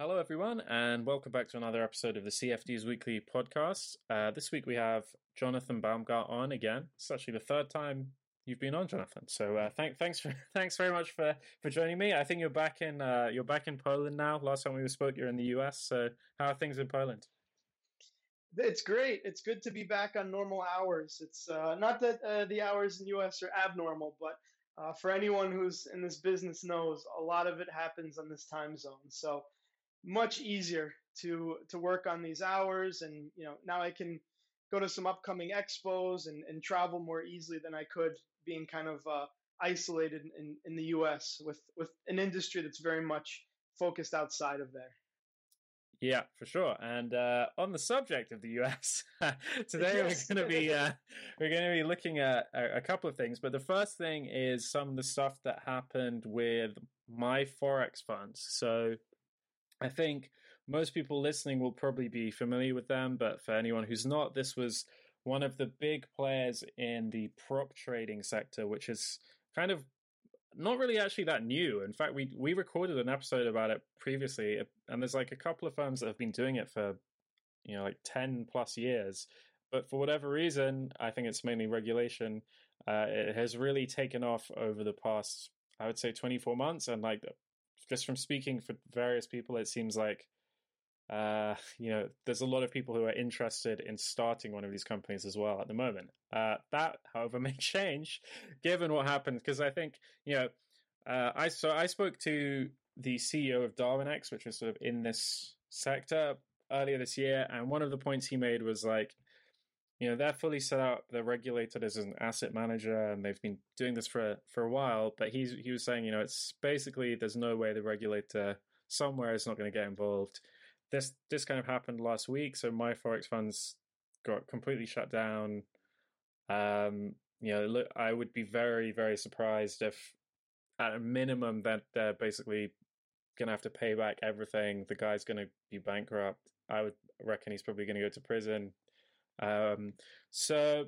Hello, everyone, and welcome back to another episode of the CFD's Weekly podcast. Uh, this week we have Jonathan Baumgart on again. It's actually the third time you've been on, Jonathan. So uh, thank, thanks for thanks very much for, for joining me. I think you're back in uh, you're back in Poland now. Last time we spoke, you're in the US. So how are things in Poland? It's great. It's good to be back on normal hours. It's uh, not that uh, the hours in the US are abnormal, but uh, for anyone who's in this business knows a lot of it happens on this time zone. So much easier to to work on these hours and you know now i can go to some upcoming expos and, and travel more easily than i could being kind of uh, isolated in, in the us with with an industry that's very much focused outside of there yeah, for sure. And uh, on the subject of the US, today yes. we're going to be uh, we're going to be looking at a, a, couple of things. But the first thing is some of the stuff that happened with my forex funds. So I think most people listening will probably be familiar with them, but for anyone who's not, this was one of the big players in the prop trading sector, which is kind of not really actually that new. In fact, we we recorded an episode about it previously, and there's like a couple of firms that have been doing it for you know like ten plus years. But for whatever reason, I think it's mainly regulation. Uh, it has really taken off over the past, I would say, 24 months, and like just from speaking for various people, it seems like uh, you know there's a lot of people who are interested in starting one of these companies as well at the moment. Uh, that, however, may change given what happened because I think you know uh, I so I spoke to the CEO of Darwinex, which was sort of in this sector earlier this year, and one of the points he made was like you know they're fully set up they're regulated as an asset manager and they've been doing this for for a while but he's he was saying you know it's basically there's no way the regulator somewhere is not going to get involved. This this kind of happened last week so my forex funds got completely shut down. Um you know look i would be very very surprised if at a minimum that they're basically gonna have to pay back everything. The guy's gonna be bankrupt. I would reckon he's probably gonna go to prison um, so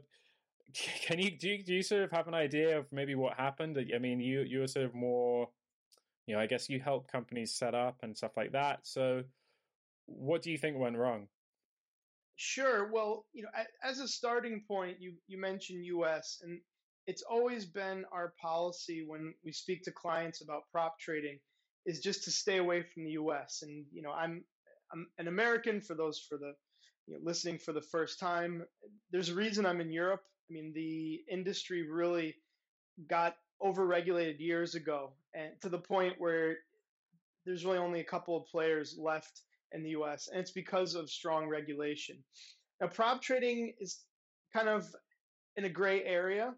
can you do, you do you sort of have an idea of maybe what happened? I mean, you you were sort of more, you know, I guess you help companies set up and stuff like that. So, what do you think went wrong? Sure. Well, you know, as a starting point, you you mentioned U.S. and it's always been our policy when we speak to clients about prop trading is just to stay away from the U.S. And you know, I'm I'm an American for those for the you know, listening for the first time, there's a reason I'm in Europe. I mean, the industry really got overregulated years ago, and to the point where there's really only a couple of players left in the U.S., and it's because of strong regulation. Now, prop trading is kind of in a gray area,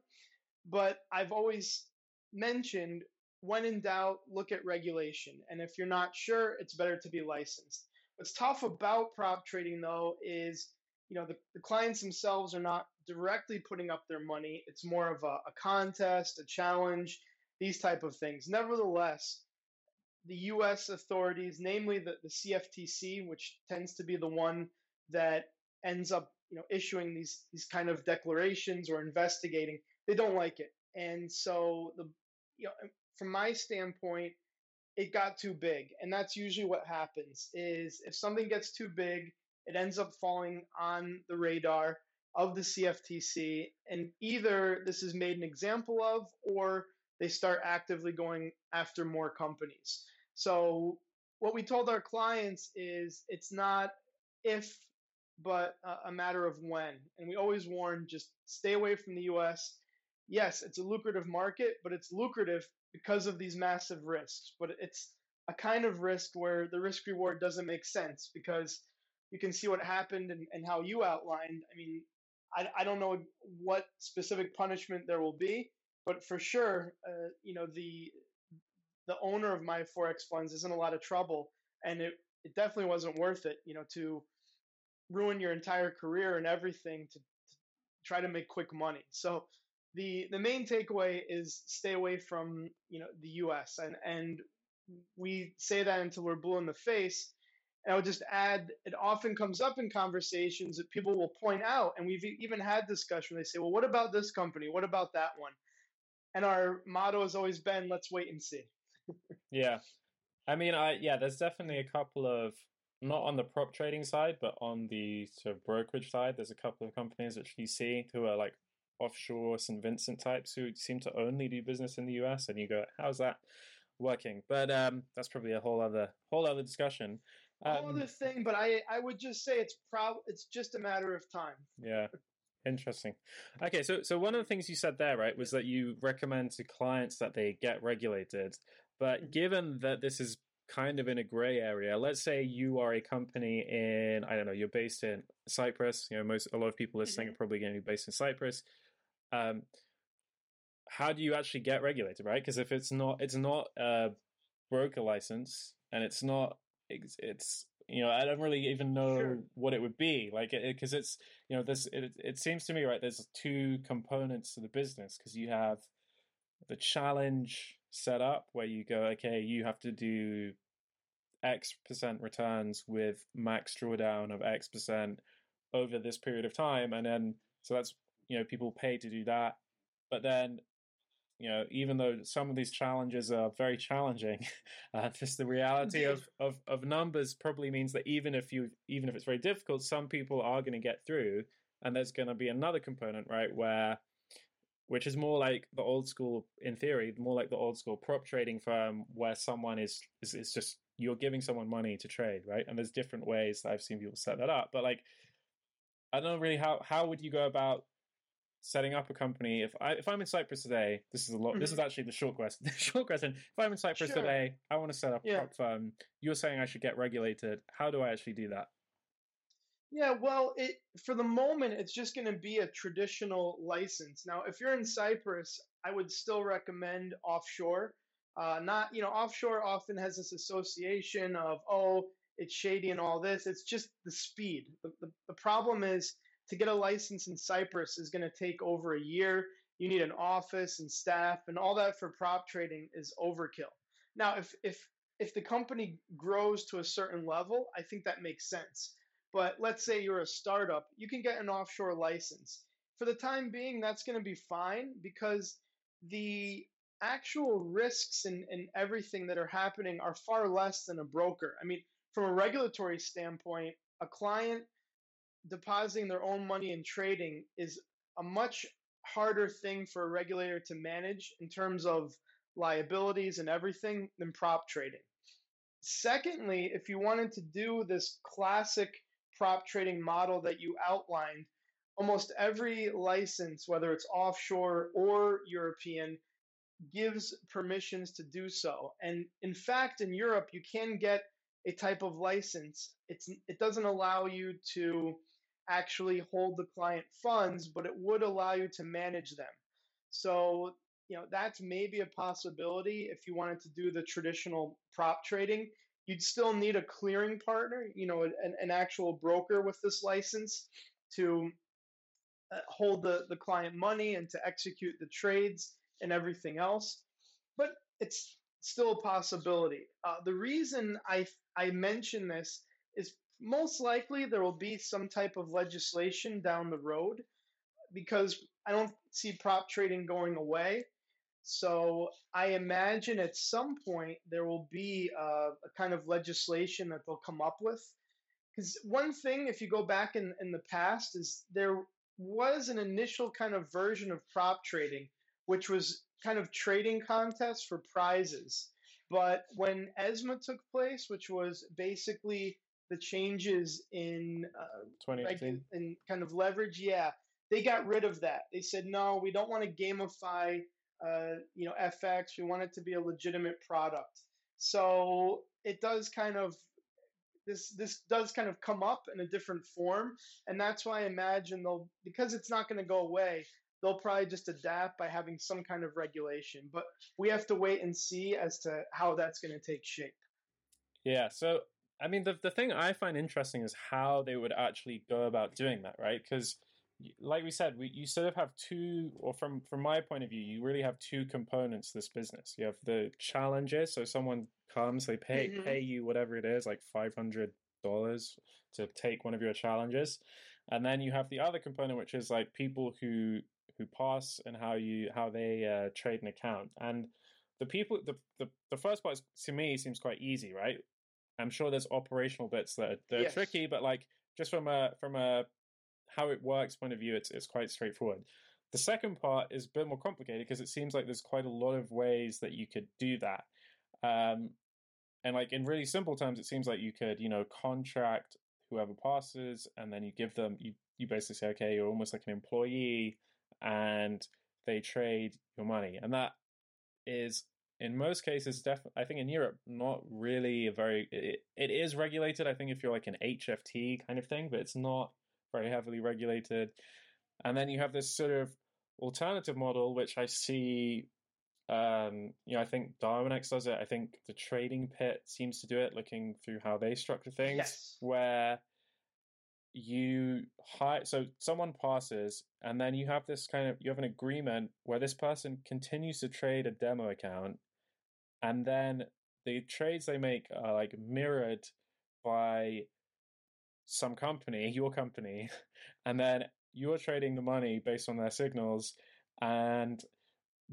but I've always mentioned when in doubt, look at regulation. And if you're not sure, it's better to be licensed. What's tough about prop trading though is, you know, the, the clients themselves are not directly putting up their money. It's more of a, a contest, a challenge, these type of things. Nevertheless, the U.S. authorities, namely the, the CFTC, which tends to be the one that ends up, you know, issuing these these kind of declarations or investigating, they don't like it. And so the, you know, from my standpoint, it got too big and that's usually what happens is if something gets too big it ends up falling on the radar of the CFTC and either this is made an example of or they start actively going after more companies. So what we told our clients is it's not if but a matter of when. And we always warn just stay away from the US. Yes, it's a lucrative market, but it's lucrative because of these massive risks. But it's a kind of risk where the risk reward doesn't make sense because you can see what happened and, and how you outlined. I mean, I, I don't know what specific punishment there will be, but for sure, uh, you know, the the owner of my forex funds is in a lot of trouble, and it it definitely wasn't worth it. You know, to ruin your entire career and everything to, to try to make quick money. So the the main takeaway is stay away from you know the U.S. and and we say that until we're blue in the face. And I would just add, it often comes up in conversations that people will point out, and we've even had discussion. They say, "Well, what about this company? What about that one?" And our motto has always been, "Let's wait and see." yeah, I mean, I yeah, there's definitely a couple of not on the prop trading side, but on the sort of brokerage side, there's a couple of companies which you see who are like offshore St. Vincent types who seem to only do business in the US, and you go, how's that working? But um, that's probably a whole other whole other discussion. Um, whole other thing, but I I would just say it's prob it's just a matter of time. Yeah. Interesting. Okay, so so one of the things you said there, right, was that you recommend to clients that they get regulated. But mm-hmm. given that this is kind of in a gray area, let's say you are a company in I don't know, you're based in Cyprus. You know, most a lot of people listening mm-hmm. are probably going to be based in Cyprus. Um, how do you actually get regulated, right? Because if it's not, it's not a broker license, and it's not, it's, it's you know, I don't really even know sure. what it would be like because it, it's you know this it, it seems to me right there's two components to the business because you have the challenge set up where you go okay you have to do x percent returns with max drawdown of x percent over this period of time and then so that's you know people pay to do that. But then you know, even though some of these challenges are very challenging, uh, just the reality of, of, of numbers probably means that even if you even if it's very difficult, some people are going to get through, and there's going to be another component, right, where which is more like the old school in theory, more like the old school prop trading firm where someone is is, is just you're giving someone money to trade, right? And there's different ways that I've seen people set that up, but like I don't know really how how would you go about setting up a company. If I if I'm in Cyprus today, this is a lot. Mm-hmm. This is actually the short question. The short question. If I'm in Cyprus sure. today, I want to set up a firm. You're saying I should get regulated. How do I actually do that? Yeah, well, it for the moment it's just going to be a traditional license. Now, if you're in Cyprus, I would still recommend offshore. Uh, not you know, offshore often has this association of oh, it's shady and all this. It's just the speed. The, the, the problem is to get a license in Cyprus is going to take over a year. You need an office and staff, and all that for prop trading is overkill. Now, if if if the company grows to a certain level, I think that makes sense. But let's say you're a startup, you can get an offshore license. For the time being, that's going to be fine because the actual risks and, and everything that are happening are far less than a broker. I mean, from a regulatory standpoint, a client depositing their own money in trading is a much harder thing for a regulator to manage in terms of liabilities and everything than prop trading. Secondly, if you wanted to do this classic prop trading model that you outlined, almost every license, whether it's offshore or European, gives permissions to do so. And in fact, in Europe, you can get a type of license. It's it doesn't allow you to actually hold the client funds, but it would allow you to manage them. So, you know, that's maybe a possibility if you wanted to do the traditional prop trading. You'd still need a clearing partner, you know, an, an actual broker with this license to uh, hold the, the client money and to execute the trades and everything else. But it's still a possibility. Uh, the reason I I mention this is most likely there will be some type of legislation down the road because I don't see prop trading going away. So I imagine at some point there will be a, a kind of legislation that they'll come up with. Because one thing, if you go back in, in the past, is there was an initial kind of version of prop trading, which was kind of trading contests for prizes. But when ESMA took place, which was basically the changes in uh, 2018 and kind of leverage, yeah, they got rid of that. They said no, we don't want to gamify, uh, you know, FX. We want it to be a legitimate product. So it does kind of this this does kind of come up in a different form, and that's why I imagine they'll because it's not going to go away. They'll probably just adapt by having some kind of regulation, but we have to wait and see as to how that's going to take shape. Yeah, so I mean, the the thing I find interesting is how they would actually go about doing that, right? Because, like we said, we, you sort of have two, or from from my point of view, you really have two components to this business. You have the challenges, so someone comes, they pay mm-hmm. pay you whatever it is, like five hundred dollars to take one of your challenges, and then you have the other component, which is like people who who pass and how you how they uh, trade an account and the people the, the the first part to me seems quite easy, right? I'm sure there's operational bits that are, that are Yes. tricky, but like just from a from a how it works point of view, it's it's quite straightforward. The second part is a bit more complicated because it seems like there's quite a lot of ways that you could do that. Um, and like in really simple terms, it seems like you could, you know, contract whoever passes, and then you give them you you basically say, okay, you're almost like an employee, and they trade your money, and that is in most cases definitely i think in europe not really a very it, it is regulated i think if you're like an hft kind of thing but it's not very heavily regulated and then you have this sort of alternative model which i see um you know i think darwinex does it i think the trading pit seems to do it looking through how they structure things Yes. where you hire so someone passes and then you have this kind of you have an agreement where this person continues to trade a demo account and then the trades they make are like mirrored by some company your company and then you're trading the money based on their signals and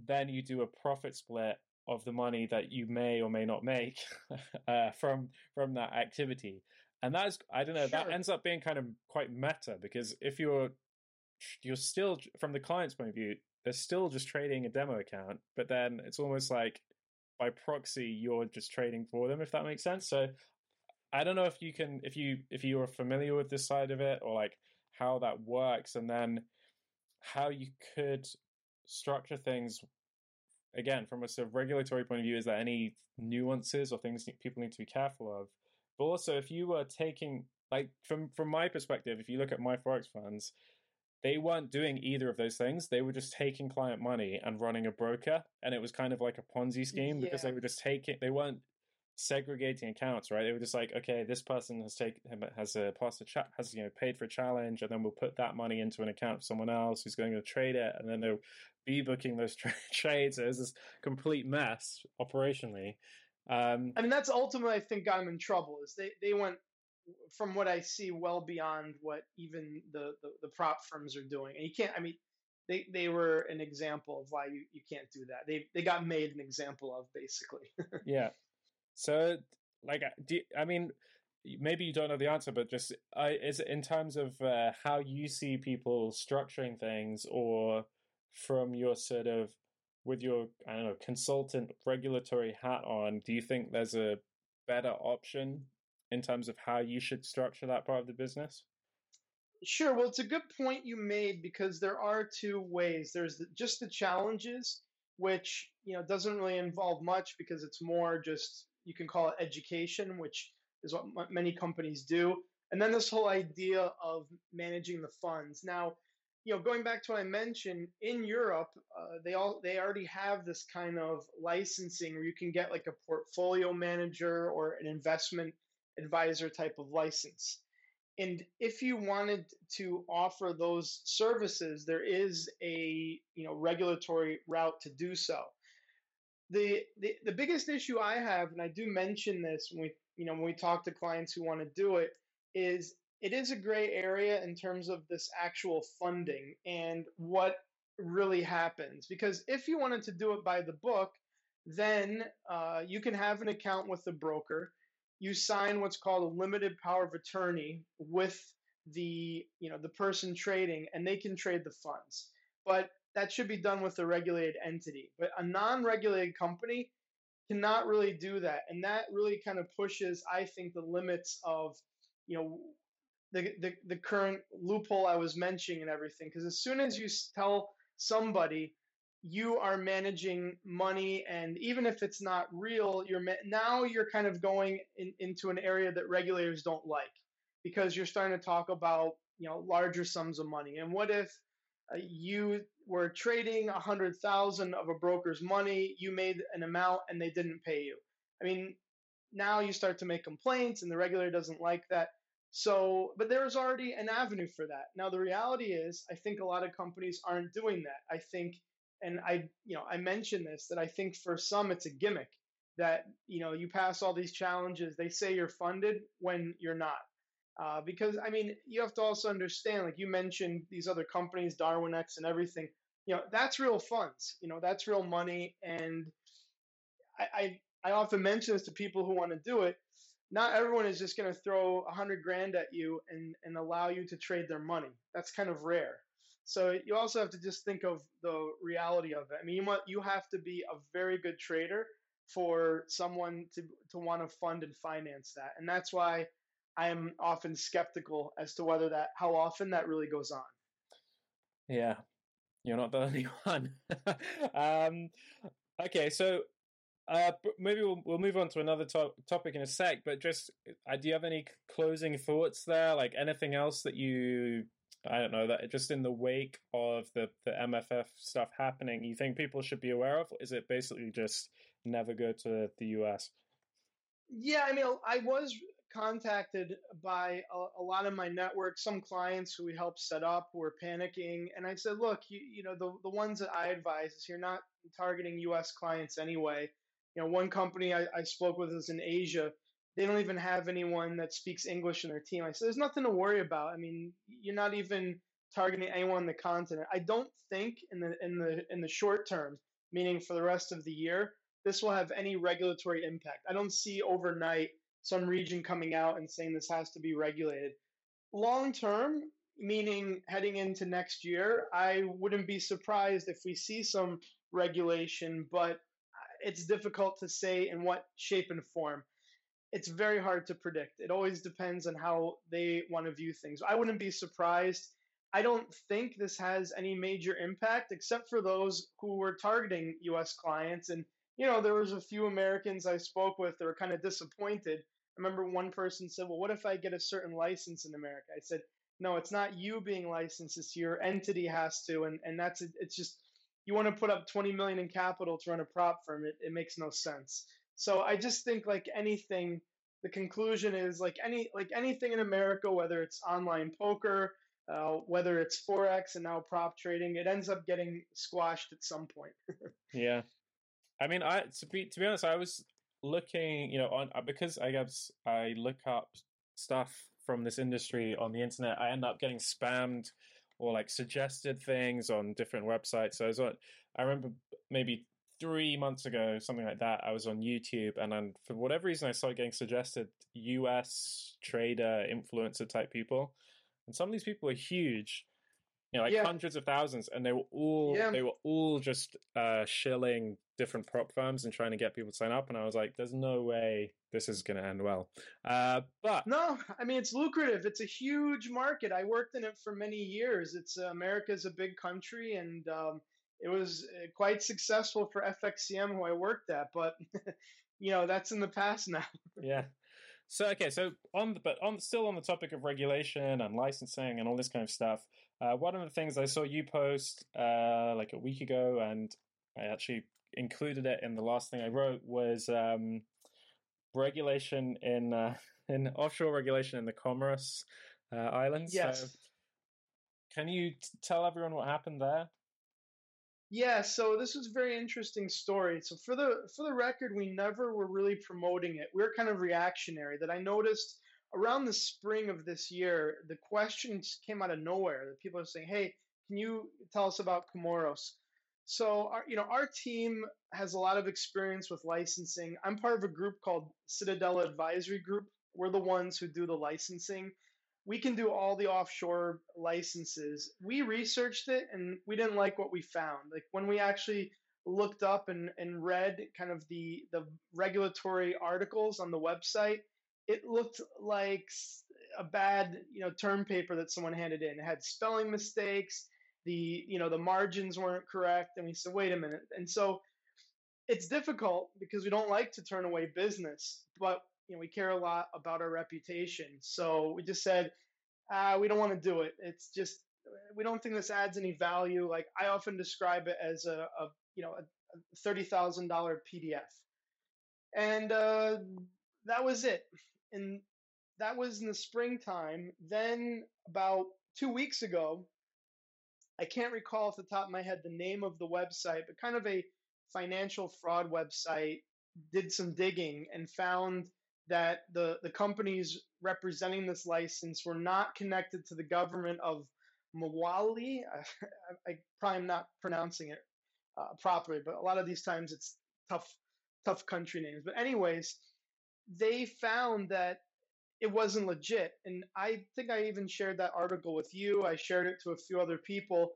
then you do a profit split of the money that you may or may not make uh, from from that activity. And that's i don't know that ends up being kind of quite meta because if you're you're still from the client's point of view they're still just trading a demo account but then it's almost like by proxy you're just trading for them if that makes sense. So i don't know if you can if you if you are familiar with this side of it or like how that works and then how you could structure things again from a sort of regulatory point of view is there any nuances or things people need to be careful of? But also if you were taking like from from my perspective if you look at my forex funds they weren't doing either of those things. They were just taking client money and running a broker and it was kind of like a ponzi scheme because they were just taking they weren't segregating accounts right? They were just like okay this person has taken has a passed a chat has you know paid for a challenge and then we'll put that money into an account for someone else who's going to trade it and then they'll be booking those tra- trades. It was this complete mess operationally. Um I mean, that's ultimately, I think, got them in trouble. Is they they went, from what I see, well beyond what even the the, the prop firms are doing. And you can't. I mean, they they were an example of why you, you can't do that. They they got made an example of basically. Yeah. So, like, do I mean, maybe you don't know the answer, but just uh, is it in terms of uh, how you see people structuring things, or from your sort of with your I don't know consultant regulatory hat on, do you think there's a better option in terms of how you should structure that part of the business? Sure. Well, it's a good point you made because there are two ways. There's the, just the challenges, which you know doesn't really involve much because it's more just you can call it education, which is what many companies do. And then this whole idea of managing the funds. Now, you know, going back to what I mentioned in Europe, uh, they all they already have this kind of licensing where you can get like a portfolio manager or an investment advisor type of license. And if you wanted to offer those services, there is a you know regulatory route to do so. The, the the biggest issue I have, and I do mention this when we you know when we talk to clients who want to do it, is it is a gray area in terms of this actual funding and what really happens. Because if you wanted to do it by the book, then uh, you can have an account with the broker you sign what's called a limited power of attorney with the you know the person trading and they can trade the funds. But that should be done with a regulated entity. But a non-regulated company cannot really do that. And that really kind of pushes i think the limits of you know the the, the current loophole i was mentioning and everything. Because as soon as you tell somebody you are managing money and even if it's not real you're ma- now you're kind of going in, into an area that regulators don't like because you're starting to talk about you know larger sums of money. And what if uh, you were trading a hundred thousand of a broker's money you made an amount and they didn't pay you? I mean now you start to make complaints and the regulator doesn't like that. So but there's already an avenue for that. Now the reality is i think a lot of companies aren't doing that. I think and I, you know, I mentioned this that I think for some it's a gimmick that you know you pass all these challenges. They say you're funded when you're not, uh, because I mean you have to also understand, like you mentioned, these other companies, Darwinex and everything. You know, that's real funds. You know, that's real money, and I, I, I often mention this to people who want to do it. Not everyone is just going to throw a hundred grand at you and, and allow you to trade their money. That's kind of rare. So you also have to just think of the reality of it. I mean, you, want, you have to be a very good trader for someone to, to want to fund and finance that. And that's why I am often skeptical as to whether that, how often that really goes on. Yeah, you're not the only one. um, okay, so uh, maybe we'll, we'll move on to another to- topic in a sec. But just, uh, do you have any closing thoughts there? Like anything else that you, I don't know, that just in the wake of the the MFF stuff happening, you think people should be aware of? Is it basically just never go to the US? Yeah, I mean, I was contacted by a, a, lot of my network, some clients who we helped set up were panicking. And I said, look, you, you know, the, the ones that I advise is you're not targeting US clients anyway. You know, one company I, I spoke with is in Asia. They don't even have anyone that speaks English in their team. I said, there's nothing to worry about. I mean, you're not even targeting anyone on the continent. I don't think in the in the in the short term, meaning for the rest of the year, this will have any regulatory impact. I don't see overnight some region coming out and saying this has to be regulated. Long term, meaning heading into next year, I wouldn't be surprised if we see some regulation, but it's difficult to say in what shape and form. It's very hard to predict. It always depends on how they want to view things. I wouldn't be surprised. I don't think this has any major impact except for those who were targeting US clients and you know, there was a few Americans I spoke with that were kind of disappointed. I remember one person said, "Well, what if I get a certain license in America?" I said, "No, it's not you being licensed; it's your entity has to, and and that's it. it's just you want to put up 20 million in capital to run a prop firm. It it makes no sense. So I just think like anything, the conclusion is like any like anything in America, whether it's online poker, uh, whether it's forex and now prop trading, it ends up getting squashed at some point. yeah, I mean, I to be to be honest, I was looking, you know, on uh, because I guess I look up stuff from this industry on the internet. I end up getting spammed or like suggested things on different websites. So I was on, I remember maybe three months ago, something like that. I was on YouTube, and then for whatever reason, I started getting suggested U.S. trader, influencer type people, and some of these people are huge you know, like yeah. hundreds of thousands, and they were all yeah. they were all just uh, shilling different prop firms and trying to get people to sign up. And I was like, "There's no way this is going to end well." Uh, but no, I mean it's lucrative. It's a huge market. I worked in it for many years. It's uh, America's a big country, and um, it was uh, quite successful for FXCM, who I worked at. But you know, that's in the past now. yeah. So okay, so on the but on still on the topic of regulation and licensing and all this kind of stuff. Uh, one of the things I saw you post uh, like a week ago, and I actually included it in the last thing I wrote, was um, regulation in uh, in offshore regulation in the Comoros uh, Islands. Yes. So can you t- tell everyone what happened there? Yeah, so this was a very interesting story. So for the for the record, we never were really promoting it. We are kind of reactionary. That I noticed around the spring of this year, the questions came out of nowhere. The people are saying, "Hey, can you tell us about Comoros?" So, our, you know, our team has a lot of experience with licensing. I'm part of a group called Citadel Advisory Group. We're the ones who do the licensing. We can do all the offshore licenses. We researched it and we didn't like what we found. Like when we actually looked up and, and read kind of the the regulatory articles on the website, it looked like a bad you know term paper that someone handed in. It had spelling mistakes. The you know the margins weren't correct, and we said, wait a minute. And so it's difficult because we don't like to turn away business, but you know we care a lot about our reputation. So we just said, ah, we don't want to do it. It's just we don't think this adds any value. Like I often describe it as a, a you know a, thirty thousand dollar PDF, and uh, that was it and that was in the springtime. Then about two weeks ago, I can't recall off the top of my head the name of the website, but kind of a financial fraud website did some digging and found that the, the companies representing this license were not connected to the government of Mawali. I, I, probably am not pronouncing it uh, properly, but a lot of these times it's tough tough country names. But anyways, they found that it wasn't legit. And I think I even shared that article with you. I shared it to a few other people.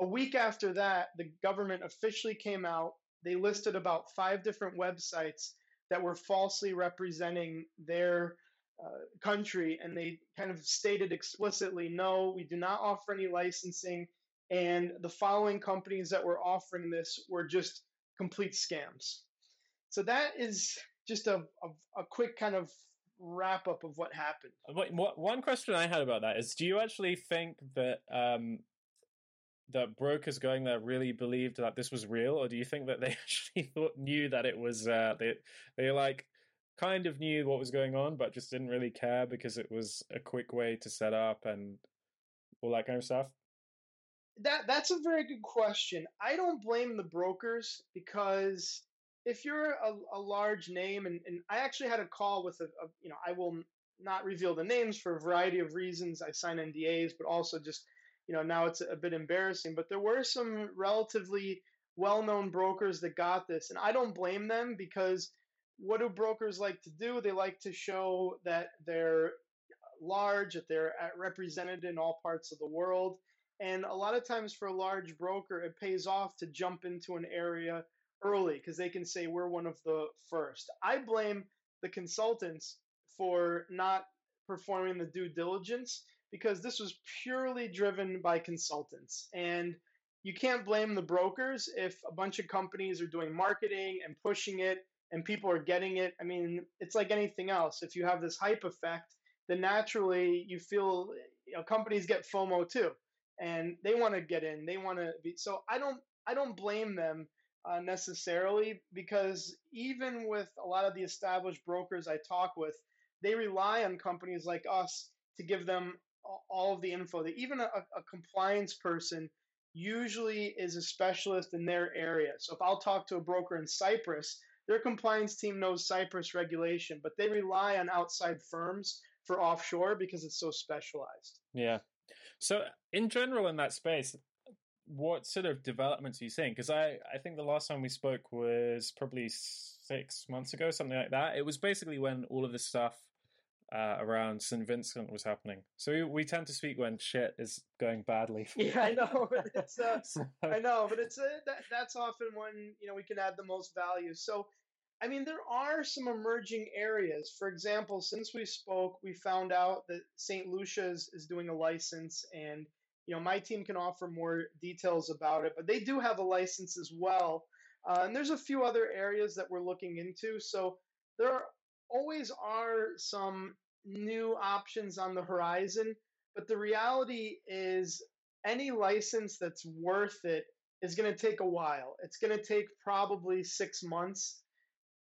A week after that, the government officially came out. They listed about five different websites that were falsely representing their uh, country, and they kind of stated explicitly no, we do not offer any licensing. And the following companies that were offering this were just complete scams. So that is just a, a, a quick kind of wrap up of what happened. What, one question I had about that is do you actually think that um, that brokers going there really believed that this was real, or do you think that they actually thought knew that it was uh, they they like kind of knew what was going on, but just didn't really care because it was a quick way to set up and all that kind of stuff? That that's a very good question. I don't blame the brokers because if you're a, a large name, and, and I actually had a call with a, a, you know, I will not reveal the names for a variety of reasons. I sign NDAs, but also just, you know, now it's a bit embarrassing. But there were some relatively well known brokers that got this, and I don't blame them because what do brokers like to do? They like to show that they're large, that they're uh, represented in all parts of the world. And a lot of times for a large broker, it pays off to jump into an area early because they can say we're one of the first. I blame the consultants for not performing the due diligence because this was purely driven by consultants. And you can't blame the brokers if a bunch of companies are doing marketing and pushing it and people are getting it. I mean, it's like anything else. If you have this hype effect, then naturally you feel you know companies get FOMO too, and they want to get in. They want to be. So I don't I don't blame them uh, necessarily because even with a lot of the established brokers I talk with, they rely on companies like us to give them all of the info. That even a, a compliance person usually is a specialist in their area. So if I'll talk to a broker in Cyprus, their compliance team knows Cyprus regulation, but they rely on outside firms for offshore because it's so specialized. Yeah. So in general in that space, what sort of developments are you seeing? Because I, I think the last time we spoke was probably six months ago, something like that. It was basically when all of this stuff uh, around St. Vincent was happening. So we, we, tend to speak when shit is going badly. yeah, I know. It's, uh, so... I know, but it's uh, that, that's often when you know we can add the most value. So, I mean, there are some emerging areas. For example, since we spoke, we found out that St. Lucia's is doing a license, and you know my team can offer more details about it. But they do have a license as well, uh, and there's a few other areas that we're looking into. So there are always are some new options on the horizon, but the reality is any license that's worth it is going to take a while. It's going to take probably six months,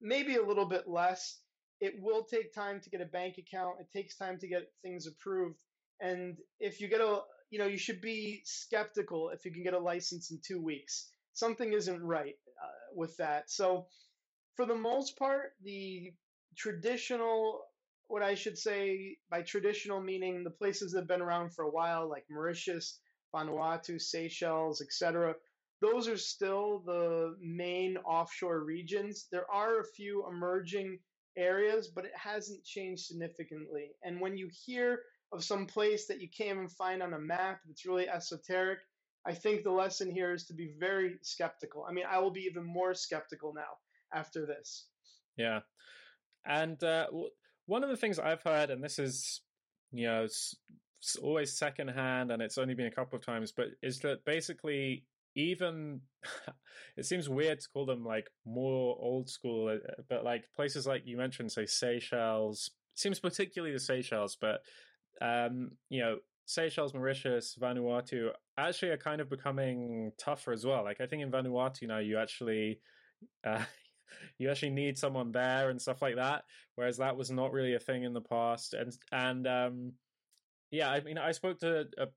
maybe a little bit less. It will take time to get a bank account. It takes time to get things approved. And if you get a, you know, you should be skeptical if you can get a license in two weeks. Something isn't right uh, with that. So, for the most part, the traditional what I should say by traditional meaning the places that have been around for a while, like Mauritius, Vanuatu, Seychelles, etc. Those are still the main offshore regions. There are a few emerging areas, but it hasn't changed significantly. And when you hear of some place that you can't even find on a map that's really esoteric, I think the lesson here is to be very skeptical. I mean, I will be even more skeptical now after this. Yeah. And uh, one of the things I've heard, and this is, you know, it's, it's always secondhand, and it's only been a couple of times, but is that basically even it seems weird to call them like more old school, uh, but like places like you mentioned, say Seychelles, seems particularly the Seychelles, but um, you know, Seychelles, Mauritius, Vanuatu actually are kind of becoming tougher as well. Like I think in Vanuatu now, you actually uh, you actually need someone there and stuff like that. Whereas that was not really a thing in the past. And and um, yeah, I mean, I spoke to a,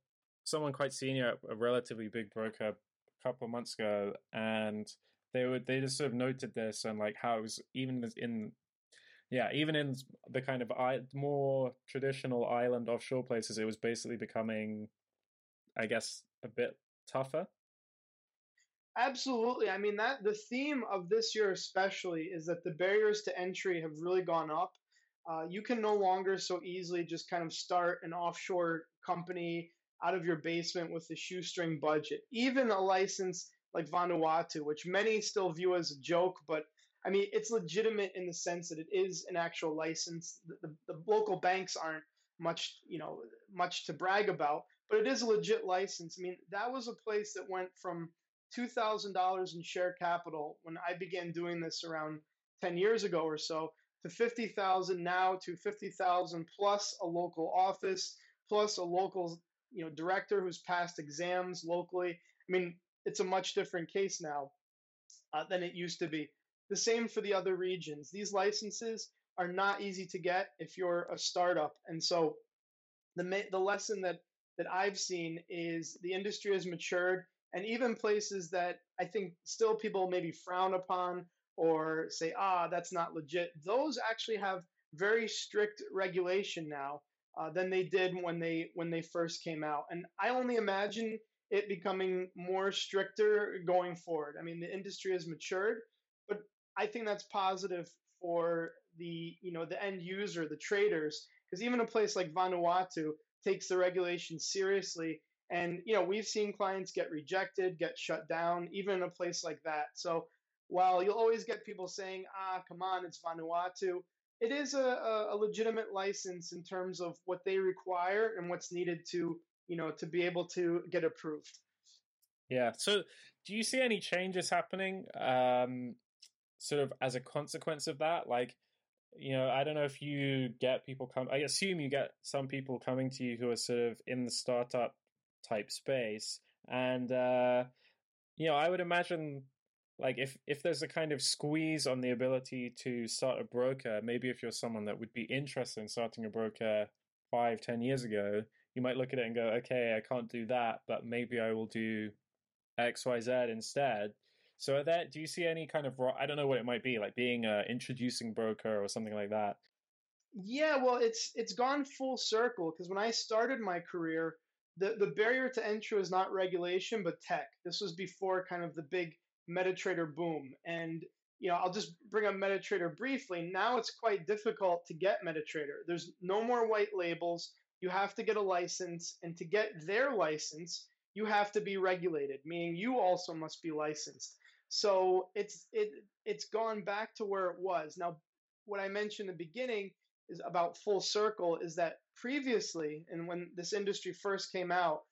someone quite senior, a relatively big broker, a couple of months ago, and they would they just sort of noted this and like how it was even in yeah even in the kind of more traditional island offshore places it was basically becoming i guess a bit tougher Absolutely. I mean that the theme of this year especially is that the barriers to entry have really gone up. Uh, you can no longer so easily just kind of start an offshore company out of your basement with a shoestring budget. Even a license like Vanuatu, which many still view as a joke, but I mean it's legitimate in the sense that it is an actual license. The, the, the local banks aren't much, you know, much to brag about, but it is a legit license. I mean that was a place that went from $2,000 in share capital when I began doing this around 10 years ago or so to 50,000 now to 50,000 plus a local office plus a local you know director who's passed exams locally. I mean, it's a much different case now uh, than it used to be. The same for the other regions. These licenses are not easy to get if you're a startup, and so the the lesson that that I've seen is the industry has matured and even places that I think still people maybe frown upon or say, ah, that's not legit, those actually have very strict regulation now uh, than they did when they when they first came out. And I only imagine it becoming more stricter going forward. I mean, the industry has matured, but I think that's positive for the you know the end user, the traders, because even a place like Vanuatu takes the regulation seriously and you know, we've seen clients get rejected, get shut down, even in a place like that. So while you'll always get people saying, "Ah, come on, it's Vanuatu," it is a, a legitimate license in terms of what they require and what's needed to you know to be able to get approved. Yeah. So, do you see any changes happening, um, sort of as a consequence of that? Like, you know, I don't know if you get people come. I assume you get some people coming to you who are sort of in the startup type space. And uh, you know, I would imagine like if if there's a kind of squeeze on the ability to start a broker, maybe if you're someone that would be interested in starting a broker five, ten years ago, you might look at it and go, okay, I can't do that, but maybe I will do X, Y, Z instead. So there, do you see any kind of I don't know what it might be like being a introducing broker or something like that? Yeah, well, it's it's gone full circle because when I started my career, the, the barrier to entry was not regulation, but tech. This was before kind of the big MetaTrader boom. And, you know, I'll just bring up MetaTrader briefly. Now it's quite difficult to get MetaTrader. There's no more white labels. You have to get a license. And to get their license, you have to be regulated, meaning you also must be licensed. So it's it it's gone back to where it was. Now, what I mentioned in the beginning is about full circle is that previously, and when this industry first came out,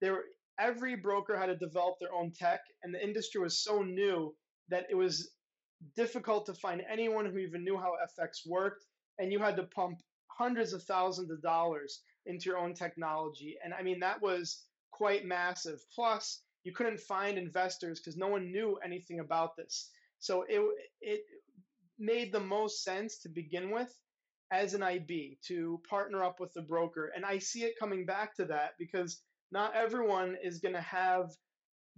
there every broker had to develop their own tech, and the industry was so new that it was difficult to find anyone who even knew how FX worked, and you had to pump hundreds of thousands of dollars into your own technology. And I mean, that was quite massive. Plus, you couldn't find investors because no one knew anything about this. So it, it made the most sense to begin with as an IB to partner up with the broker. And I see it coming back to that because not everyone is going to have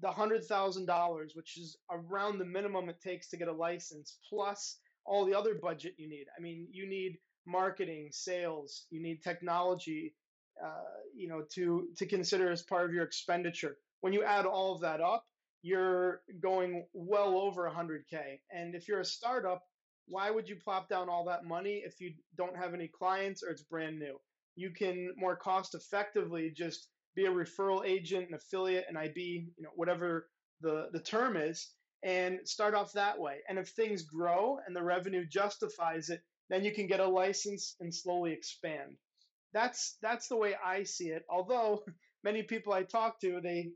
the $100,000, which is around the minimum it takes to get a license, plus all the other budget you need. I mean, you need marketing, sales, you need technology, uh, you know, to to consider as part of your expenditure. When you add all of that up, you're going well over 100k. And if you're a startup, why would you plop down all that money if you don't have any clients or it's brand new? You can more cost effectively just be a referral agent, an affiliate, an IB, you know, whatever the, the term is, and start off that way. And if things grow and the revenue justifies it, then you can get a license and slowly expand. That's that's the way I see it. Although many people I talk to, they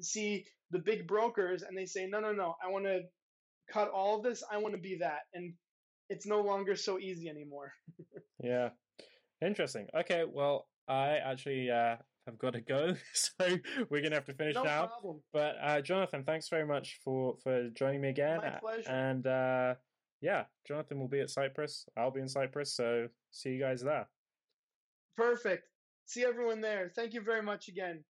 see the big brokers and they say, no, no, no, I want to cut all of this. I want to be that. And it's no longer so easy anymore. yeah. Interesting. Okay, well, I actually uh, have got to go, so we're gonna have to finish no now. Problem. But uh, Jonathan, thanks very much for for joining me again. My pleasure. And uh, yeah, Jonathan will be at Cyprus. I'll be in Cyprus, so see you guys there. Perfect. See everyone there. Thank you very much again.